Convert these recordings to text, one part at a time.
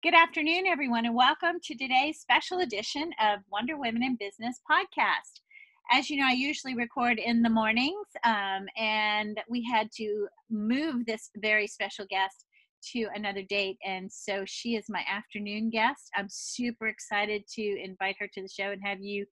Good afternoon, everyone, and welcome to today's special edition of Wonder Women in Business podcast. As you know, I usually record in the mornings, um, and we had to move this very special guest to another date, and so she is my afternoon guest. I'm super excited to invite her to the show and have you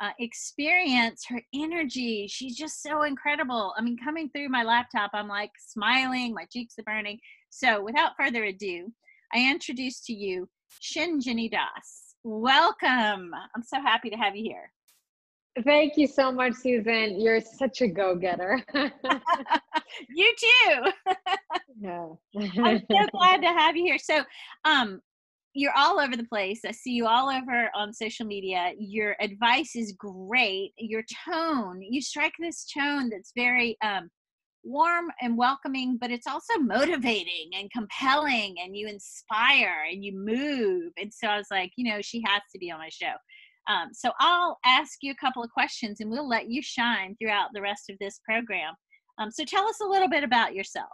uh, experience her energy. She's just so incredible. I mean, coming through my laptop, I'm like smiling, my cheeks are burning. So, without further ado, I introduce to you Shinjini Das. Welcome. I'm so happy to have you here. Thank you so much, Susan. You're such a go getter. you too. yeah. I'm so glad to have you here. So, um, you're all over the place. I see you all over on social media. Your advice is great. Your tone, you strike this tone that's very um, warm and welcoming, but it's also motivating and compelling, and you inspire and you move. And so I was like, you know, she has to be on my show. Um, so I'll ask you a couple of questions and we'll let you shine throughout the rest of this program. Um, so tell us a little bit about yourself.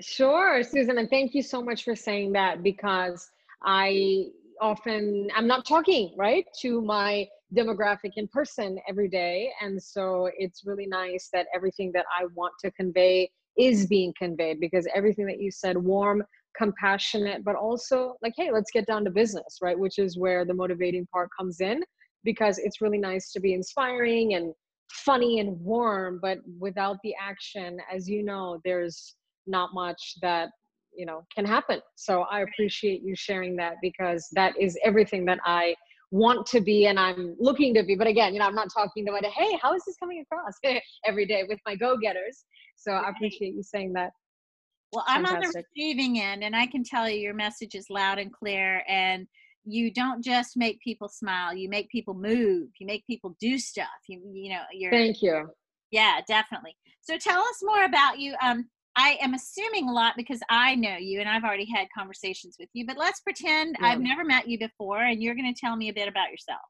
Sure, Susan, and thank you so much for saying that because I often I'm not talking right to my demographic in person every day. And so it's really nice that everything that I want to convey is being conveyed because everything that you said, warm, compassionate, but also like, hey, let's get down to business, right? Which is where the motivating part comes in because it's really nice to be inspiring and funny and warm, but without the action, as you know, there's not much that you know can happen so i appreciate you sharing that because that is everything that i want to be and I'm looking to be. But again, you know, I'm not talking to my, hey, how is this coming across every day with my go getters? So I appreciate you saying that. Well, I'm on the receiving end, and I can tell you your message is loud and clear. And you don't just make people smile, you make people move, you make people do stuff. You, you know, you're. Thank you. Yeah, definitely. So tell us more about you. Um, I am assuming a lot because I know you and I've already had conversations with you, but let's pretend yeah. I've never met you before and you're going to tell me a bit about yourself.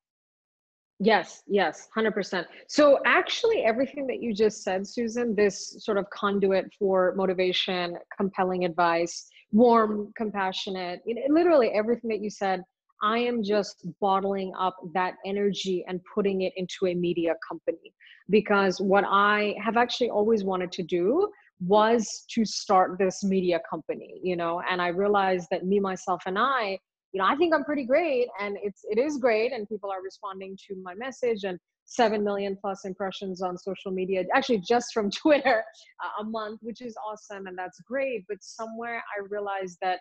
Yes, yes, 100%. So, actually, everything that you just said, Susan, this sort of conduit for motivation, compelling advice, warm, compassionate, you know, literally everything that you said, I am just bottling up that energy and putting it into a media company. Because what I have actually always wanted to do was to start this media company you know and i realized that me myself and i you know i think i'm pretty great and it's it is great and people are responding to my message and 7 million plus impressions on social media actually just from twitter uh, a month which is awesome and that's great but somewhere i realized that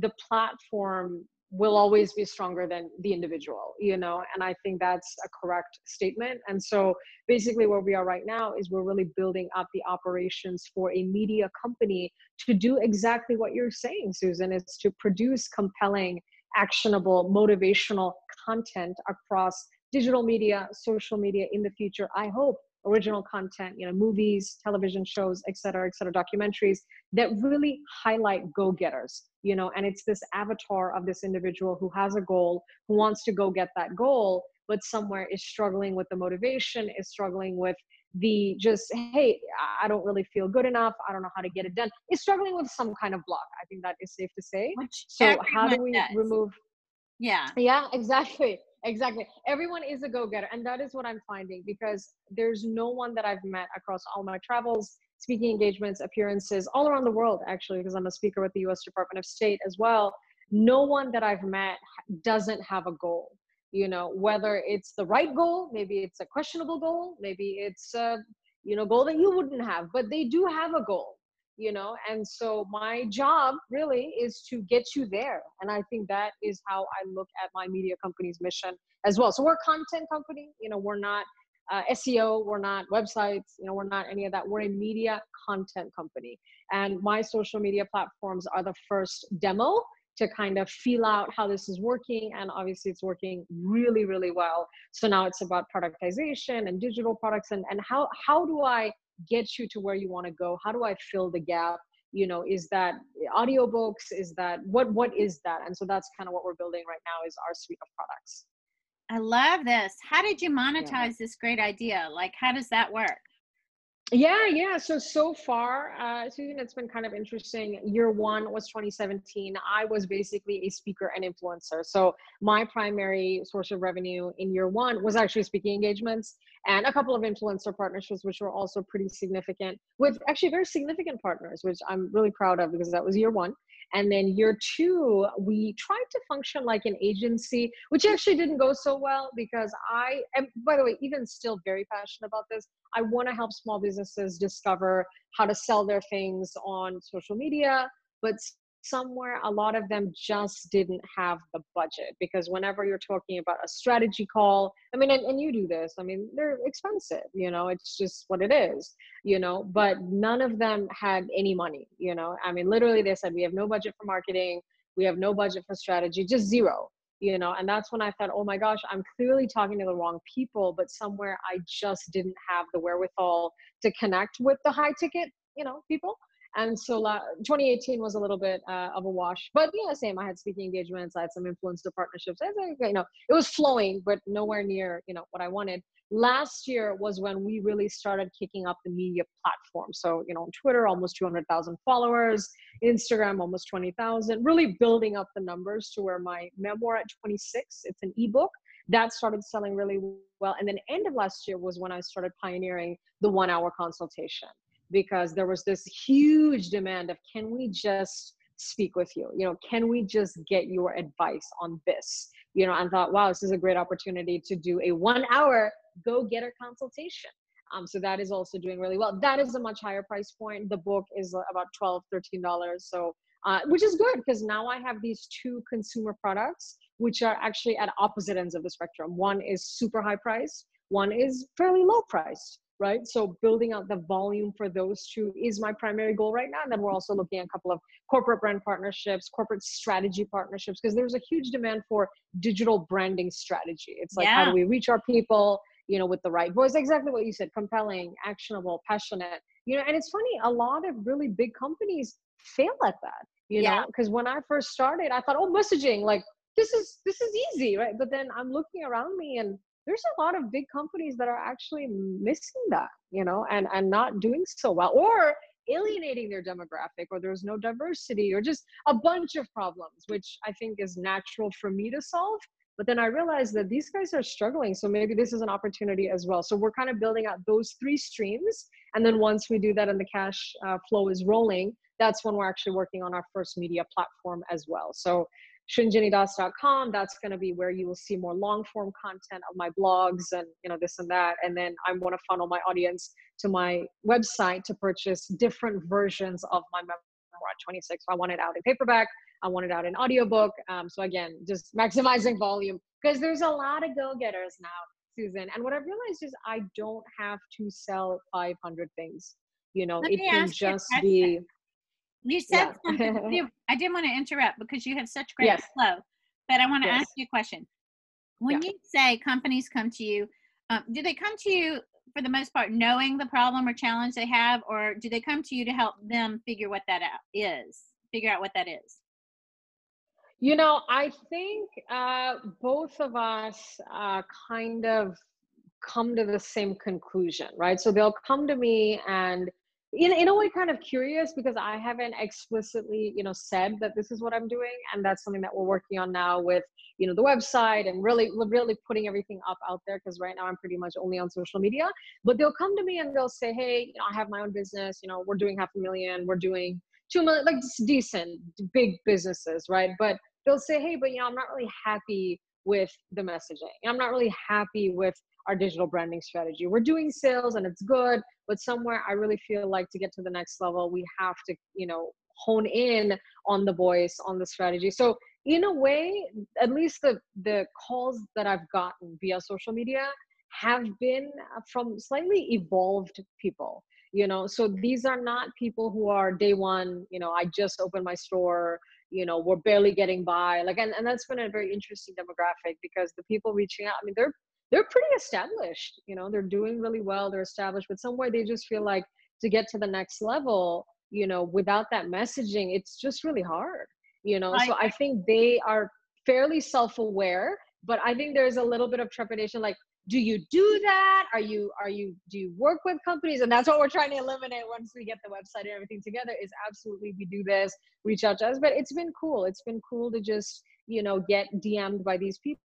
the platform will always be stronger than the individual you know and i think that's a correct statement. And so basically where we are right now is we're really building up the operations for a media company to do exactly what you're saying susan is to produce compelling actionable motivational content across digital media social media in the future. I hope original content you know movies television shows et cetera et cetera documentaries that really highlight go-getters you know and it's this avatar of this individual who has a goal who wants to go get that goal but somewhere is struggling with the motivation is struggling with the just hey i don't really feel good enough. I don't know how to get it done. Is struggling with some kind of block i think that is safe to say. Which so how do we does. remove yeah. Yeah exactly exactly everyone is a go-getter and that is what i'm finding because there's no one that i've met across all my travels speaking engagements, appearances all around the world, actually, because I'm a speaker with the US Department of State as well. No one that I've met doesn't have a goal. You know, whether it's the right goal, maybe it's a questionable goal, maybe it's a you know goal that you wouldn't have, but they do have a goal. You know, and so my job really is to get you there, and I think that is how I look at my media company's mission as well. So we're a content company. You know, we're not uh, SEO, we're not websites, you know, we're not any of that. We're a media content company. And my social media platforms are the first demo to kind of feel out how this is working. And obviously it's working really, really well. So now it's about productization and digital products and, and how, how do I get you to where you want to go? How do I fill the gap? You know, is that audiobooks? Is that what what is that? And so that's kind of what we're building right now is our suite of products. I love this. How did you monetize yeah. this great idea? Like, how does that work? Yeah, yeah. So so far, uh, Susan, it's been kind of interesting. Year one was 2017. I was basically a speaker and influencer. So my primary source of revenue in year one was actually speaking engagements and a couple of influencer partnerships, which were also pretty significant with actually very significant partners, which I'm really proud of because that was year one. And then year two, we tried to function like an agency, which actually didn't go so well because I am, by the way, even still very passionate about this. I want to help small businesses discover how to sell their things on social media, but somewhere a lot of them just didn't have the budget because whenever you're talking about a strategy call i mean and, and, you do this i mean they're expensive you know it's just what it is you know but none of them had any money you know i mean literally they said we have no budget for marketing we have no budget for strategy just zero you know and that's when i thought oh my gosh i'm clearly talking to the wrong people but somewhere i just didn't have the wherewithal to connect with the high ticket you know people and so 2018 was a little bit uh, of a wash but yeah same i had speaking engagements i had some influencer partnerships you know it was flowing but nowhere near you know what i wanted. Last year was when we really started kicking up the media platform. So you know on twitter almost 200000 followers instagram almost 20000 really building up the numbers to where my memoir at 26 it's an ebook that started selling really well. And then end of last year was when i started pioneering the one hour consultation because there was this huge demand of can we just speak with you? You know can we just get your advice on this? You know and thought wow this is a great opportunity to do a one hour go get a consultation. Um, so that is also doing really well. That is a much higher price point. The book is about 12 13 dollars so uh, which is good because now i have these two consumer products which are actually at opposite ends of the spectrum. One is super high priced one is fairly low priced right? So building out the volume for those two is my primary goal right now. And then we're also looking at a couple of corporate brand partnerships, corporate strategy partnerships, because there's a huge demand for digital branding strategy. It's like, yeah. how do we reach our people, you know, with the right voice? Exactly what you said, compelling, actionable, passionate, you know, and it's funny, a lot of really big companies fail at that, you yeah. know, because when I first started, I thought, oh, messaging, like, this is this is easy right but then i'm looking around me and there's a lot of big companies that are actually missing that you know and and not doing so well or alienating their demographic or there's no diversity or just a bunch of problems which i think is natural for me to solve. But then i realized that these guys are struggling so maybe this is an opportunity as well. So we're kind of building out those three streams and then once we do that and the cash uh, flow is rolling that's when we're actually working on our first media platform as well. So shinjinidas.com that's going to be where you will see more long form content of my blogs and you know this and that. And then i want to funnel my audience to my website to purchase different versions of my memoir at 26 i want it out in paperback. I want it out in audiobook. Um, so again just maximizing volume. Because there's a lot of go-getters now susan. And what i've realized is i don't have to sell 500 things. You know Let it can just be you said yeah. something. I didn't want to interrupt because you have such great yes. flow, but I want to yes. ask you a question. When yeah. you say companies come to you, um, do they come to you for the most part knowing the problem or challenge they have, or do they come to you to help them figure what that out is? Figure out what that is. You know, I think uh, both of us uh, kind of come to the same conclusion, right? So they'll come to me and in, in a way kind of curious because i haven't explicitly you know said that this is what i'm doing and that's something that we're working on now with you know the website and really really putting everything up out there because right now i'm pretty much only on social media. But they'll come to me and they'll say hey you know i have my own business you know we're doing half a million we're doing two million like decent big businesses right? But they'll say hey but you know i'm not really happy with the messaging. I'm not really happy with our digital branding strategy. We're doing sales and it's good, but somewhere I really feel like to get to the next level, we have to, you know, hone in on the voice, on the strategy. So in a way, at least the the calls that I've gotten via social media have been from slightly evolved people you know so these are not people who are day one you know i just opened my store you know we're barely getting by like and, and that's been a very interesting demographic because the people reaching out i mean they're they're pretty established you know they're doing really well they're established but somewhere they just feel like to get to the next level you know without that messaging it's just really hard you know I, so i think they are fairly self-aware but i think there's a little bit of trepidation like do you do that? Are you are you do you work with companies? And that's what we're trying to eliminate once we get the website and everything together is absolutely we do this reach out to us but it's been cool it's been cool to just you know get dm'd by these people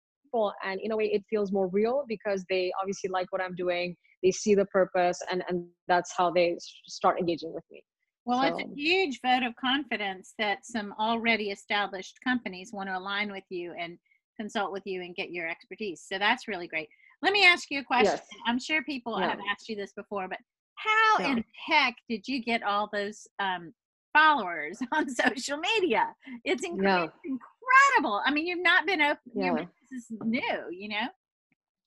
and in a way it feels more real because they obviously like what i'm doing they see the purpose and and that's how they start engaging with me well, so. it's a huge vote of confidence that some already established companies want to align with you and consult with you and get your expertise. So that's really great. Let me ask you a question. Yes. I'm sure people yeah. have asked you this before, but how yeah. in heck did you get all those um, followers on social media? It's incredible. Incredible. I mean, you've not been open. Yeah. This is new, you know.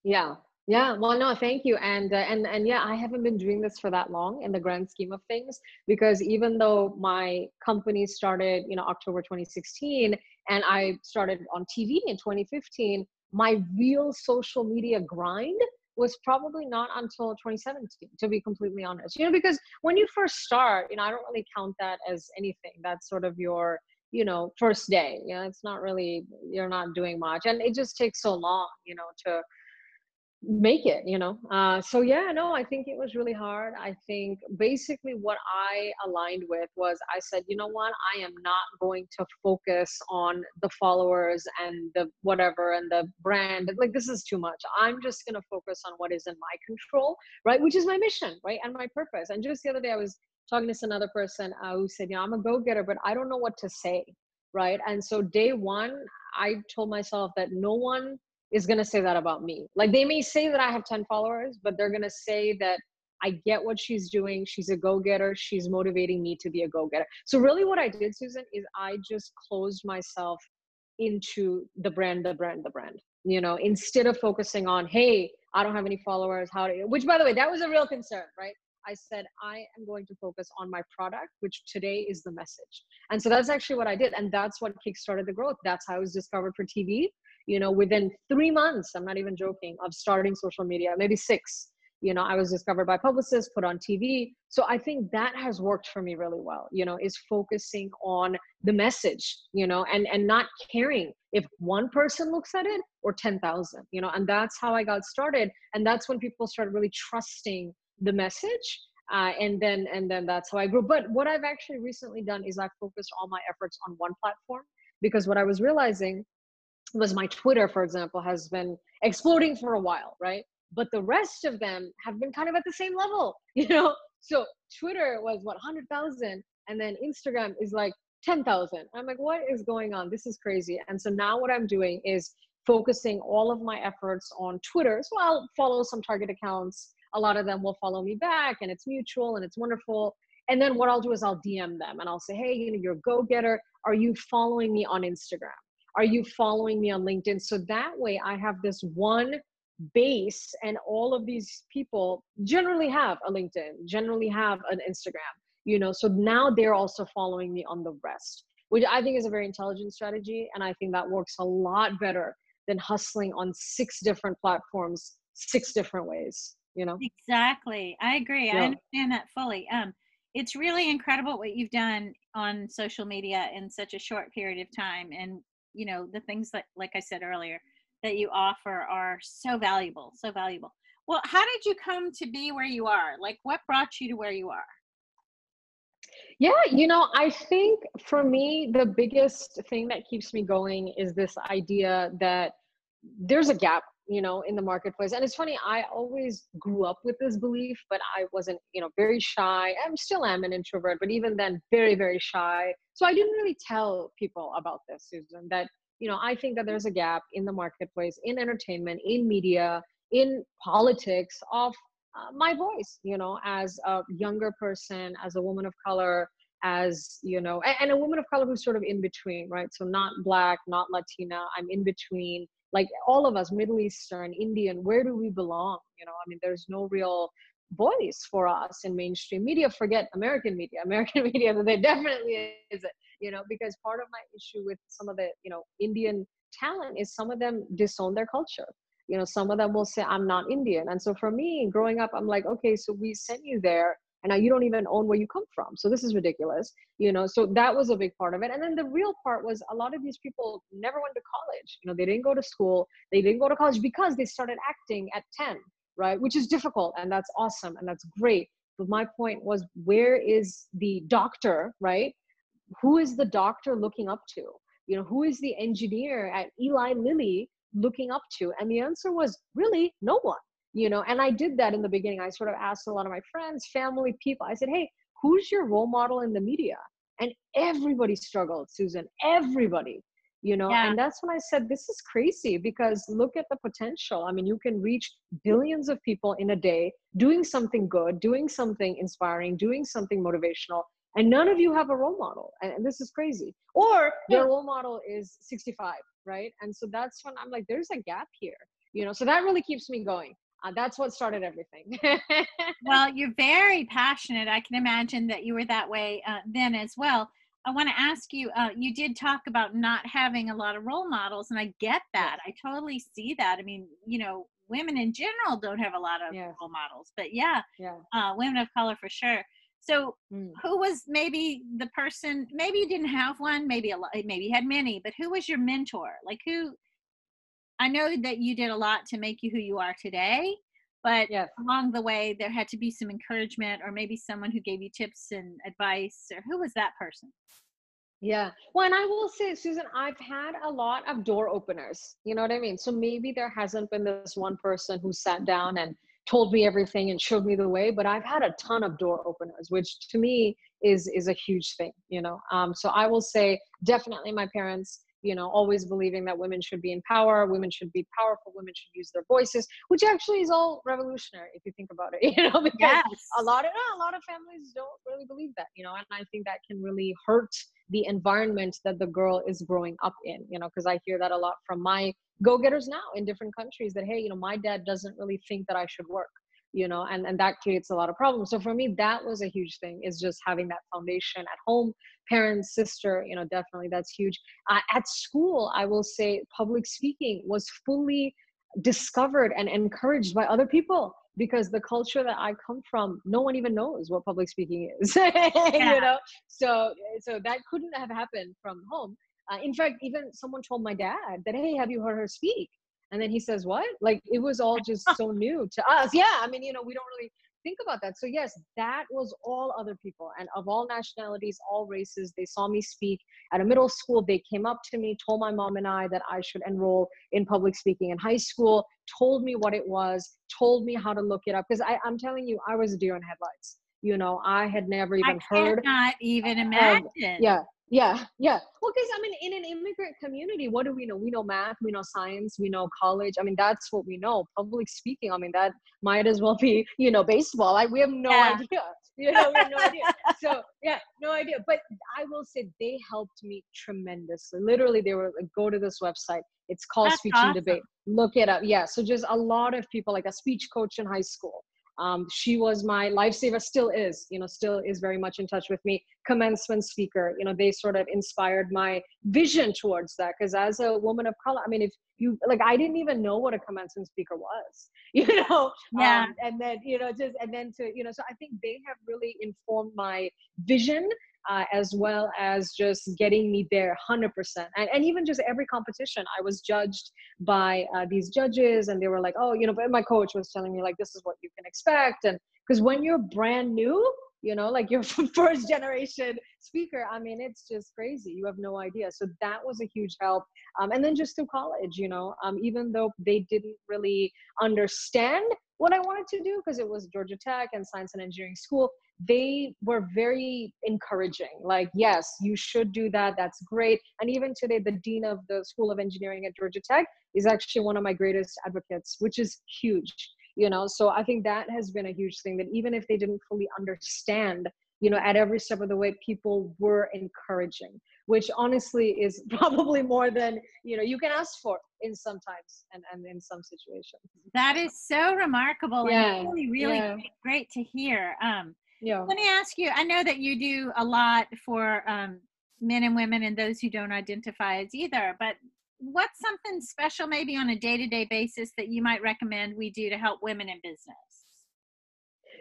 Yeah, yeah, well, no, thank you, and uh, and and yeah, I haven't been doing this for that long in the grand scheme of things because even though my company started, you know, October 2016, and I started on TV in 2015, my real social media grind was probably not until 2017 to be completely honest you know because when you first start you know i don't really count that as anything that's sort of your you know first day you know it's not really you're not doing much. And it just takes so long you know to make it you know. Uh, so yeah no i think it was really hard. I think basically what i aligned with was i said you know what? I am not going to focus on the followers and the whatever and the brand. Like this is too much. I'm just going to focus on what is in my control right? Which is my mission right? And my purpose. And just the other day i was talking to another person uh, who said you know i'm a go-getter but i don't know what to say right and so day one i told myself that no one is going to say that about me. Like they may say that I have 10 followers, but they're going to say that I get what she's doing. She's a go getter. She's motivating me to be a go getter. So, really, what I did, Susan, is I just closed myself into the brand, the brand, the brand. You know, instead of focusing on, hey, I don't have any followers. How do you, which, by the way, that was a real concern, right? I said, I am going to focus on my product, which today is the message. And so that's actually what I did. And that's what kickstarted the growth. That's how I was discovered for TV you know within three months i'm not even joking of starting social media maybe six you know i was discovered by publicists put on tv so i think that has worked for me really well you know is focusing on the message you know and and not caring if one person looks at it or 10,000 you know and that's how i got started and that's when people started really trusting the message uh, and then and then that's how i grew but what i've actually recently done is i've focused all my efforts on one platform because what i was realizing was my Twitter, for example, has been exploding for a while, right? But the rest of them have been kind of at the same level, you know? So Twitter was what, 100,000, and then Instagram is like 10,000. I'm like, what is going on? This is crazy. And so now what I'm doing is focusing all of my efforts on Twitter. So I'll follow some target accounts. A lot of them will follow me back, and it's mutual and it's wonderful. And then what I'll do is I'll DM them and I'll say, hey, you know, you're a go getter. Are you following me on Instagram? Are you following me on LinkedIn? So that way I have this one base and all of these people generally have a LinkedIn, generally have an Instagram, you know, so now they're also following me on the rest, which I think is a very intelligent strategy. And I think that works a lot better than hustling on six different platforms, six different ways, you know? Exactly. I agree. Yeah. I understand that fully. Um, it's really incredible what you've done on social media in such a short period of time and you know the things that like i said earlier that you offer are so valuable so valuable well how did you come to be where you are like what brought you to where you are yeah you know i think for me the biggest thing that keeps me going is this idea that there's a gap you know in the marketplace. And it's funny i always grew up with this belief but i wasn't you know very shy. I'm still am an introvert but even then very very shy. So i didn't really tell people about this susan that you know i think that there's a gap in the marketplace in entertainment in media in politics of uh, my voice you know as a younger person as a woman of color as you know and, and a woman of color who's sort of in between right? So not black not latina. I'm in between like all of us middle eastern indian where do we belong you know? I mean there's no real voice for us in mainstream media. Forget american media. American media there definitely is it you know? Because part of my issue with some of the you know indian talent is some of them disown their culture. You know some of them will say i'm not indian. And so for me growing up i'm like okay so we sent you there and now you don't even own where you come from. So this is ridiculous you know? So that was a big part of it. And then the real part was a lot of these people never went to college you know? They didn't go to school. They didn't go to college because they started acting at 10 right? Which is difficult and that's awesome and that's great. But my point was where is the doctor right? Who is the doctor looking up to? You know who is the engineer at eli lilly looking up to? And the answer was really no one you know and i did that in the beginning. I sort of asked a lot of my friends family people. I said hey who's your role model in the media? And everybody struggled susan everybody you know yeah. and that's when i said this is crazy because look at the potential. I mean you can reach billions of people in a day doing something good doing something inspiring doing something motivational and none of you have a role model and, this is crazy. Or yeah. your role model is 65 right? And so that's when i'm like there's a gap here you know? So that really keeps me going uh, that's what started everything. well, you're very passionate. I can imagine that you were that way uh, then as well. I want to ask you, uh, you did talk about not having a lot of role models, and I get that. I totally see that. I mean, you know, women in general don't have a lot of role models, but yeah, yeah. Uh, women of color for sure. So, mm. who was maybe the person? Maybe you didn't have one. Maybe a lot. Maybe you had many. But who was your mentor? Like who? I know that you did a lot to make you who you are today, but yes. along the way there had to be some encouragement or maybe someone who gave you tips and advice or who was that person? Yeah. Well, and I will say, Susan, I've had a lot of door openers. You know what I mean? So maybe there hasn't been this one person who sat down and told me everything and showed me the way, but I've had a ton of door openers, which to me is is a huge thing, you know. Um, so I will say definitely my parents you know always believing that women should be in power women should be powerful women should use their voices which actually is all revolutionary if you think about it you know because yes. a lot of a lot of families don't really believe that you know and i think that can really hurt the environment that the girl is growing up in you know because i hear that a lot from my go-getters now in different countries that hey you know my dad doesn't really think that i should work you know and and that creates a lot of problems. So for me that was a huge thing is just having that foundation at home. Parents sister you know definitely that's huge. Uh, at school i will say public speaking was fully discovered and encouraged by other people because the culture that i come from no one even knows what public speaking is yeah. you know? So so that couldn't have happened from home. Uh, in fact even someone told my dad that hey have you heard her speak and then he says what? Like it was all just so new to us. Yeah i mean you know we don't really think about that. So yes that was all other people. And of all nationalities all races they saw me speak at a middle school. They came up to me told my mom and i that i should enroll in public speaking in high school told me what it was told me how to look it up. Because i'm telling you i was a deer in headlights. You know i had never even I heard not even imagine. yeah yeah, yeah. Well, because I mean, in an immigrant community, what do we know? We know math, we know science, we know college. I mean, that's what we know. Public speaking, I mean, that might as well be, you know, baseball. Like, we have no yeah. idea. You know, we have no idea. So, yeah, no idea. But I will say they helped me tremendously. Literally, they were like, go to this website. It's called that's Speech awesome. and Debate. Look it up. Yeah. So, just a lot of people, like a speech coach in high school um, she was my lifesaver still is you know still is very much in touch with me. Commencement speaker you know they sort of inspired my vision towards that because as a woman of color i mean if you like i didn't even know what a commencement speaker was you know? Yeah. Um, and then you know just and then to you know so i think they have really informed my vision uh, as well as just getting me there 100%. And, and even just every competition, I was judged by uh, these judges, and they were like, oh, you know, but my coach was telling me, like, this is what you can expect. And because when you're brand new, you know, like you're first generation speaker, I mean, it's just crazy. You have no idea. So that was a huge help. Um, and then just through college, you know, um, even though they didn't really understand what I wanted to do because it was Georgia Tech and science and engineering school, they were very encouraging like yes you should do that that's great and even today the dean of the school of engineering at georgia tech is actually one of my greatest advocates which is huge you know so i think that has been a huge thing that even if they didn't fully understand you know at every step of the way people were encouraging which honestly is probably more than you know you can ask for in sometimes and, and in some situations that is so remarkable yeah. and really really yeah. great to hear um yeah let me ask you i know that you do a lot for um, men and women and those who don't identify as either but what's something special maybe on a day-to-day basis that you might recommend we do to help women in business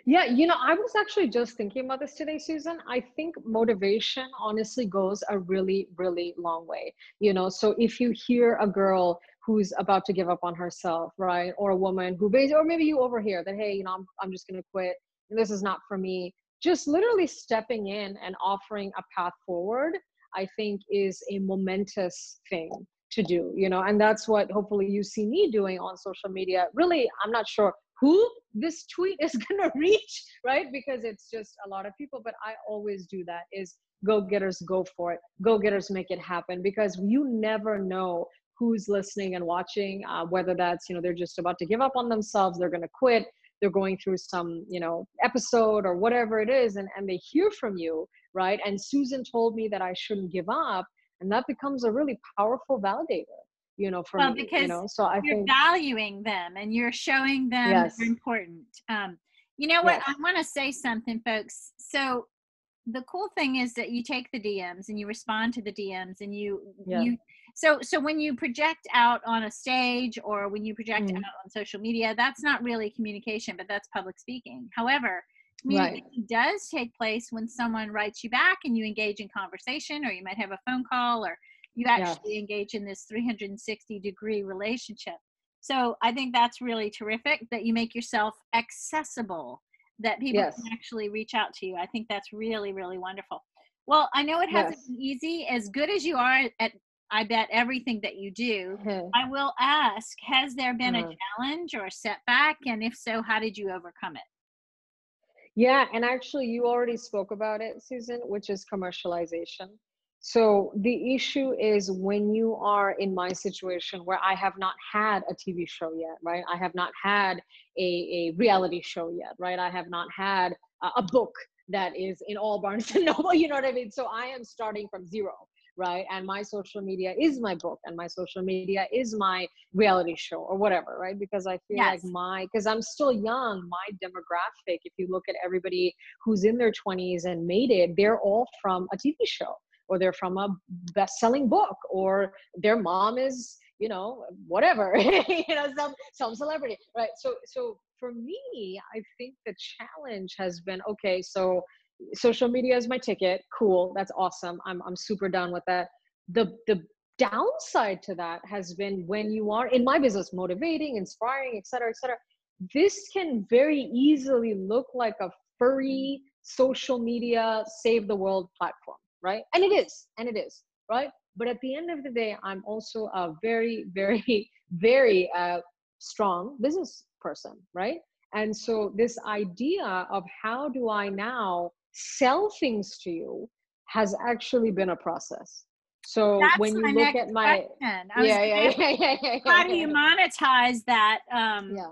Yeah, you know, I was actually just thinking about this today, Susan. I think motivation honestly goes a really, really long way. You know, so if you hear a girl who's about to give up on herself, right? Or a woman who basically, or maybe you overhear that, hey, you know, I'm, I'm just going to quit. This is not for me. Just literally stepping in and offering a path forward, I think is a momentous thing to do, you know, and that's what hopefully you see me doing on social media. Really, I'm not sure who this tweet is going to reach, right? Because it's just a lot of people, but I always do that is go getters go for it. Go getters make it happen because you never know who's listening and watching uh, whether that's you know they're just about to give up on themselves they're going to quit they're going through some you know episode or whatever it is and, and they hear from you right and susan told me that i shouldn't give up and that becomes a really powerful validator you know for well, me because you know so i you're think valuing them and you're showing them Yes. they're important um you know what Yes. i want to say something folks so the cool thing is that you take the dms and you respond to the dms and you Yeah. you so so when you project out on a stage or when you project Mhm. out on social media that's not really communication but that's public speaking however Right. communication does take place when someone writes you back and you engage in conversation or you might have a phone call or you actually engage in this 360 degree relationship so i think that's really terrific that you make yourself accessible that people Yes. can actually reach out to you i think that's really really wonderful well i know it hasn't Yes. been easy as good as you are at i bet everything that you do Mhm. i will ask has there been a Mhm. challenge or a setback and if so how did you overcome it Yeah, and actually, you already spoke about it, Susan, which is commercialization. So the issue is when you are in my situation where I have not had a TV show yet, right? I have not had a, a reality show yet, right? I have not had a, a book that is in all Barnes and Noble, you know what I mean? So I am starting from zero, right? And my social media is my book, and my social media is my reality show or whatever, right? Because I feel like my, because I'm still young, my demographic, if you look at everybody who's in their 20s and made it, they're all from a TV show or they're from a best-selling book or their mom is you know whatever you know some some celebrity right so so for me i think the challenge has been okay so social media is my ticket. Cool. That's awesome. I'm i'm super down with that. The the downside to that has been when you are in my business motivating inspiring et cetera et cetera this can very easily look like a furry social media save the world platform right? And it is and it is right? But at the end of the day i'm also a very very very uh, strong business person right? And so this idea of how do i now sell things to you has actually been a process. So That's when you look at my was yeah, yeah, yeah, yeah, yeah, how do you monetize that um yeah.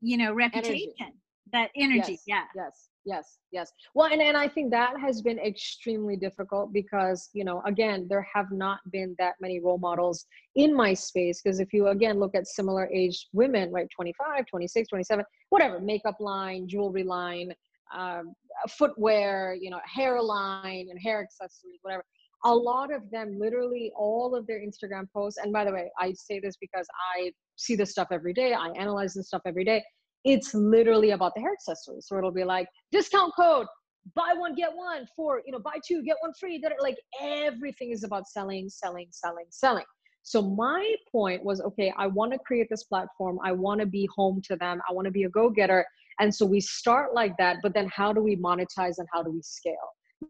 you know reputation that energy? Yes, yeah. yes yes yes. Well and, and i think that has been extremely difficult because you know again there have not been that many role models in my space because if you again look at similar aged women right 25 26 27 whatever makeup line jewelry line um, footwear you know hairline and hair accessories whatever a lot of them literally all of their instagram posts and by the way i say this because i see this stuff every day i analyze this stuff every day it's literally about the hair accessories. So it'll be like discount code, buy one get one for you know buy two get one free. That like everything is about selling, selling, selling, selling. So my point was okay. I want to create this platform. I want to be home to them. I want to be a go getter. And so we start like that. But then how do we monetize and how do we scale?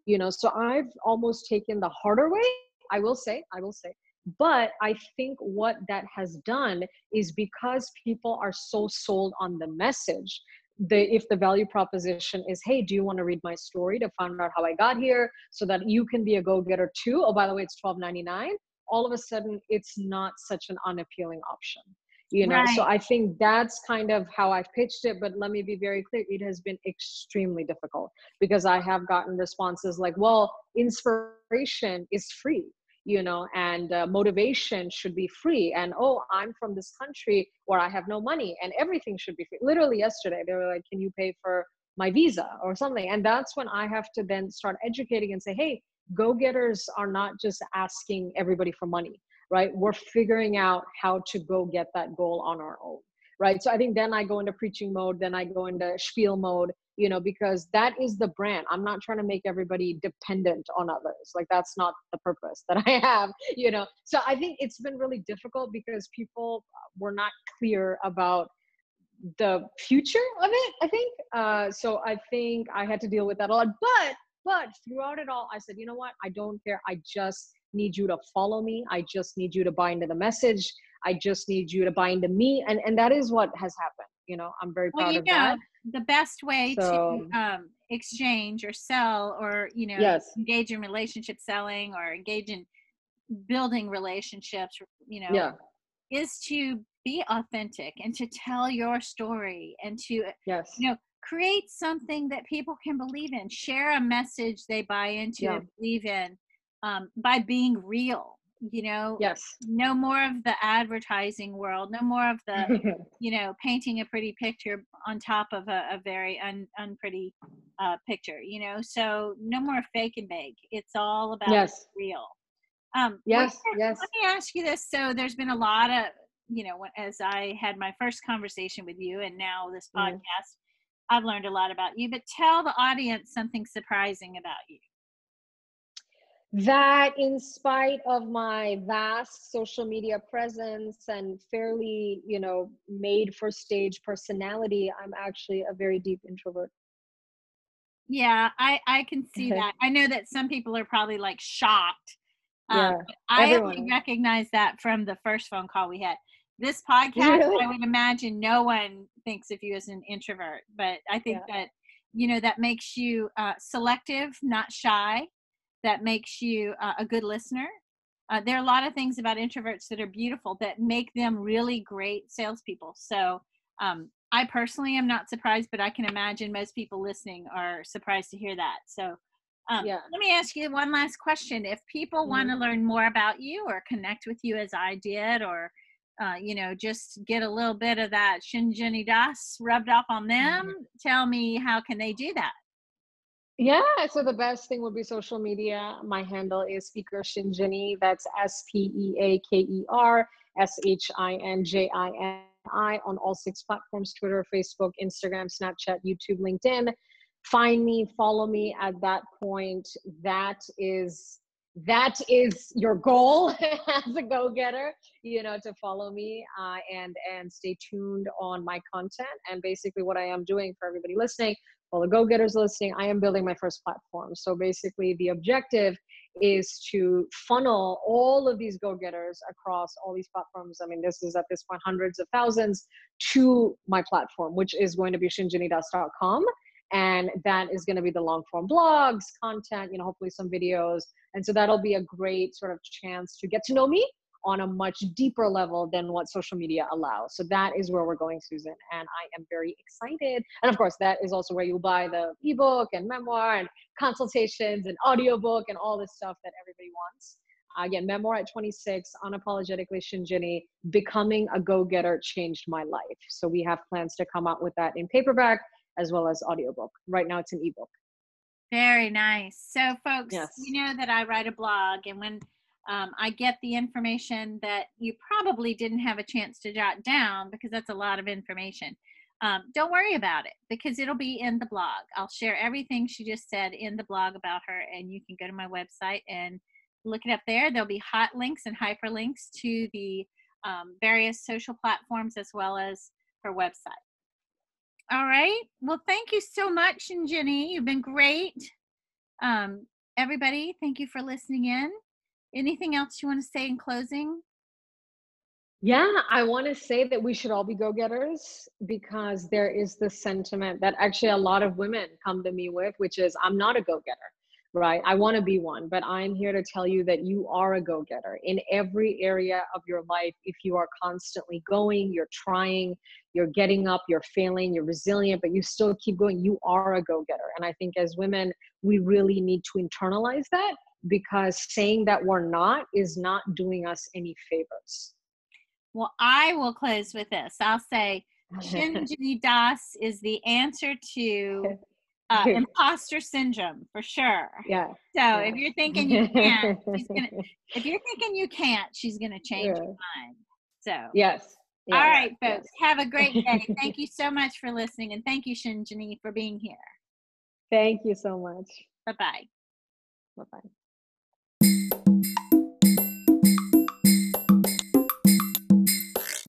You know. So I've almost taken the harder way. I will say. I will say. But I think what that has done is because people are so sold on the message the if the value proposition is hey do you want to read my story to find out how i got here so that you can be a go-getter too oh by the way it's 12.99 all of a sudden it's not such an unappealing option you know so i think that's kind of how i've pitched it but let me be very clear it has been extremely difficult because i have gotten responses like well inspiration is free you know and uh, motivation should be free and oh i'm from this country where i have no money and everything should be free. Literally yesterday they were like can you pay for my visa or something? And that's when i have to then start educating and say hey go-getters are not just asking everybody for money right? We're figuring out how to go get that goal on our own right? So i think then i go into preaching mode then i go into spiel mode you know because that is the brand. I'm not trying to make everybody dependent on others. Like that's not the purpose that i have you know? So i think it's been really difficult because people were not clear about the future of it i think. Uh, so i think i had to deal with that a lot. But but throughout it all i said you know what? I don't care. I just need you to follow me. I just need you to buy into the message. I just need you to buy into me. And and that is what has happened you know? I'm very proud well, you of know, that the best way So- to um, exchange or sell or you know Yes. engage in relationship selling or engage in building relationships you know yeah. is to be authentic and to tell your story and to yes. you know create something that people can believe in. Share a message they buy into Yeah. and believe in um, by being real you know? Yes. No more of the advertising world no more of the you know painting a pretty picture on top of a, a very un, unpretty uh, picture you know? So no more fake and bake. It's all about yes. real. Um yes yes. let me ask you this. So there's been a lot of you know as i had my first conversation with you and now this Mhm. podcast i've learned a lot about you. But tell the audience something surprising about you that in spite of my vast social media presence and fairly you know made for stage personality i'm actually a very deep introvert. Yeah i i can see that. I know that some people are probably like shocked um, yeah but i only recognize that from the first phone call we had. This podcast Really? i would imagine no one thinks of you as an introvert but i think that you know that makes you uh, selective not shy that makes you uh, a good listener uh, there are a lot of things about introverts that are beautiful that make them really great salespeople so um, i personally am not surprised but i can imagine most people listening are surprised to hear that so um, Yeah. let me ask you one last question if people want to learn more about you or connect with you as i did or uh, you know, just get a little bit of that Shinjini Das rubbed off on them. Tell me, how can they do that? Yeah, so the best thing would be social media. My handle is Speaker Shinjini. That's S P E A K E R S H I N J I N I on all six platforms Twitter, Facebook, Instagram, Snapchat, YouTube, LinkedIn. Find me, follow me at that point. That is that is your goal as a go-getter you know to follow me uh, and and stay tuned on my content and basically what i am doing for everybody listening well the go-getters listening i am building my first platform. So basically the objective is to funnel all of these go-getters across all these platforms. I mean this is at this point hundreds of thousands to my platform which is going to be shinjinidas.com and that is going to be the long form blogs content you know hopefully some videos. And so that'll be a great sort of chance to get to know me on a much deeper level than what social media allows. So that is where we're going, Susan. And I am very excited. And of course, that is also where you buy the ebook and memoir and consultations and audiobook and all this stuff that everybody wants. Again, memoir at 26, unapologetically Shinjini, becoming a go-getter changed my life. So we have plans to come out with that in paperback as well as audiobook. Right now it's an ebook. Very nice. So, folks, Yes. you know that I write a blog, and when um, I get the information that you probably didn't have a chance to jot down because that's a lot of information. Um, don't worry about it because it'll be in the blog. I'll share everything she just said in the blog about her, and you can go to my website and look it up there. There'll be hot links and hyperlinks to the um, various social platforms as well as her website. All right. Well, thank you so much, and Jenny. You've been great. Um, everybody, thank you for listening in. Anything else you want to say in closing? Yeah, I want to say that we should all be go getters because there is this sentiment that actually a lot of women come to me with, which is, I'm not a go getter, right? I want to be one, but I'm here to tell you that you are a go getter in every area of your life. If you are constantly going, you're trying, you're getting up, you're failing, you're resilient, but you still keep going, you are a go getter. And I think as women, we really need to internalize that because saying that we're not is not doing us any favors. Well, I will close with this. I'll say Shinji Das is the answer to uh, imposter syndrome for sure. yeah. So yeah. if you're thinking you can't, she's gonna. If you're thinking you can't, she's gonna change Yeah. your mind. So Yes. Yeah, All right, folks. Yes. Have a great day. thank you so much for listening. And thank you, Shinjini, for being here. Thank you so much. Bye bye. Bye bye.